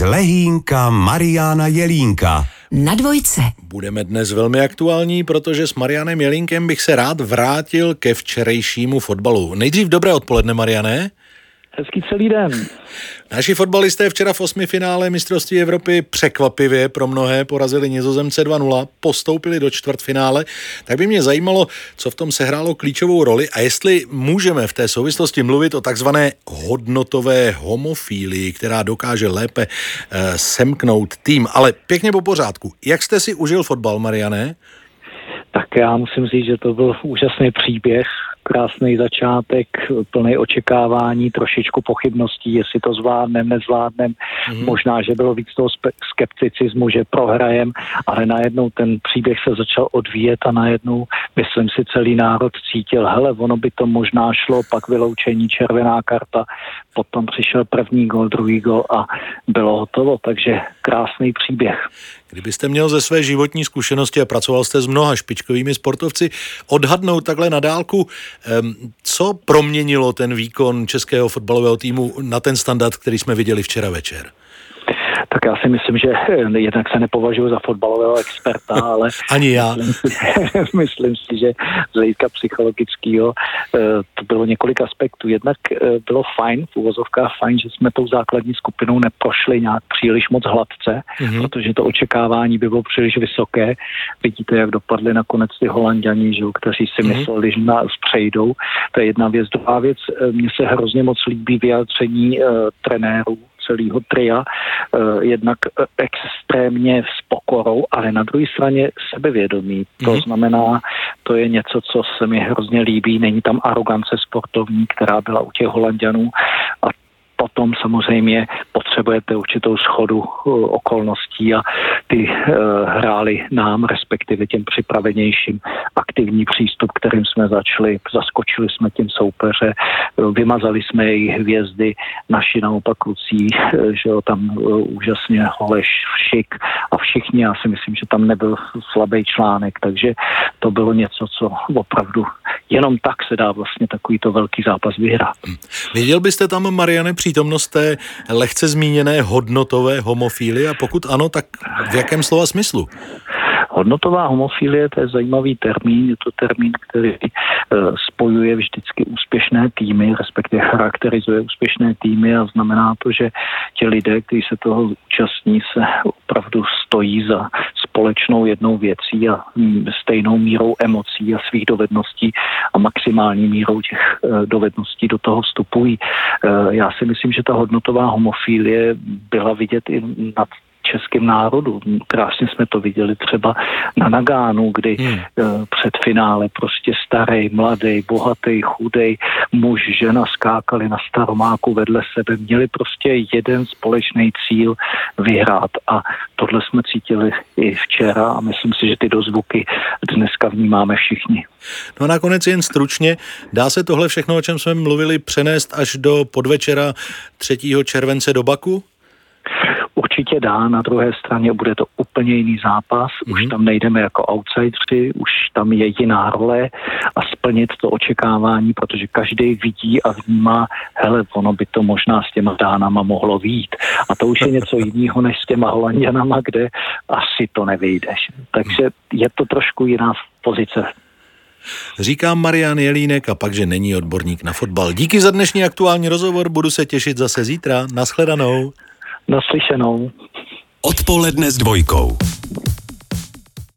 z Lehínka Mariana Jelínka. Na dvojce. Budeme dnes velmi aktuální, protože s Marianem Jelínkem bych se rád vrátil ke včerejšímu fotbalu. Nejdřív dobré odpoledne, Mariane. Hezký celý den. Naši fotbalisté včera v osmi finále mistrovství Evropy překvapivě pro mnohé porazili Nizozemce 2-0, postoupili do čtvrtfinále. Tak by mě zajímalo, co v tom sehrálo klíčovou roli a jestli můžeme v té souvislosti mluvit o takzvané hodnotové homofílii, která dokáže lépe eh, semknout tým. Ale pěkně po pořádku. Jak jste si užil fotbal, Mariané? Tak já musím říct, že to byl úžasný příběh krásný začátek, plný očekávání, trošičku pochybností, jestli to zvládnem, nezvládnem. Mm. Možná, že bylo víc toho skepticismu, že prohrajem, ale najednou ten příběh se začal odvíjet a najednou, myslím si, celý národ cítil, hele, ono by to možná šlo, pak vyloučení, červená karta, potom přišel první gol, druhý gol a bylo hotovo, takže krásný příběh. Kdybyste měl ze své životní zkušenosti a pracoval jste s mnoha špičkovými sportovci, odhadnout takhle na dálku, co proměnilo ten výkon českého fotbalového týmu na ten standard, který jsme viděli včera večer? Tak já si myslím, že eh, jednak se nepovažuji za fotbalového experta, ale... Ani já. Myslím si, myslím si že z hlediska psychologického eh, to bylo několik aspektů. Jednak eh, bylo fajn, v úvozovkách fajn, že jsme tou základní skupinou neprošli nějak příliš moc hladce, mm-hmm. protože to očekávání by bylo příliš vysoké. Vidíte, jak dopadly nakonec ty holanděni, že, kteří si mm-hmm. mysleli, že nás přejdou. To je jedna věc. Druhá věc, mně se hrozně moc líbí vyjádření trenérů celého tria, eh, jednak eh, extrémně s pokorou, ale na druhé straně sebevědomí. To mm-hmm. znamená, to je něco, co se mi hrozně líbí. Není tam arogance sportovní, která byla u těch Holandianů a potom samozřejmě potřebujete určitou schodu eh, okolností a ty uh, hráli nám, respektive těm připravenějším, aktivní přístup, kterým jsme začali. Zaskočili jsme tím soupeře, uh, vymazali jsme jejich hvězdy, naši naopak klucí, že jo, tam úžasně Holeš, Všik a všichni, já si myslím, že tam nebyl slabý článek, takže to bylo něco, co opravdu jenom tak se dá vlastně takovýto velký zápas vyhrát. Viděl byste tam, Mariane, přítomnost té lehce zmíněné hodnotové homofílie a pokud ano, tak v jakém slova smyslu? Hodnotová homofilie, to je zajímavý termín, je to termín, který spojuje vždycky úspěšné týmy, respektive charakterizuje úspěšné týmy a znamená to, že ti lidé, kteří se toho účastní, se opravdu stojí za společnou jednou věcí a hm, stejnou mírou emocí a svých dovedností a maximální mírou těch uh, dovedností do toho vstupují. Uh, já si myslím, že ta hodnotová homofilie byla vidět i nad českém národu. Krásně jsme to viděli třeba na Nagánu, kdy hmm. Eh, před finále prostě starý, mladý, bohatý, chudej muž, žena skákali na staromáku vedle sebe, měli prostě jeden společný cíl vyhrát a tohle jsme cítili i včera a myslím si, že ty dozvuky dneska vnímáme všichni. No a nakonec jen stručně, dá se tohle všechno, o čem jsme mluvili, přenést až do podvečera 3. července do Baku? Určitě dá, na druhé straně bude to úplně jiný zápas, mm-hmm. už mhm. tam nejdeme jako outsideri, už tam je jiná role a splnit to očekávání, protože každý vidí a vnímá, hele, ono by to možná s těma dánama mohlo výjít. A to už je něco jiného než s těma holanděnama, kde asi to nevyjdeš. Takže je to trošku jiná pozice Říkám Marian Jelínek a pak, že není odborník na fotbal. Díky za dnešní aktuální rozhovor, budu se těšit zase zítra. Naschledanou. Naslyšenou. Odpoledne s dvojkou.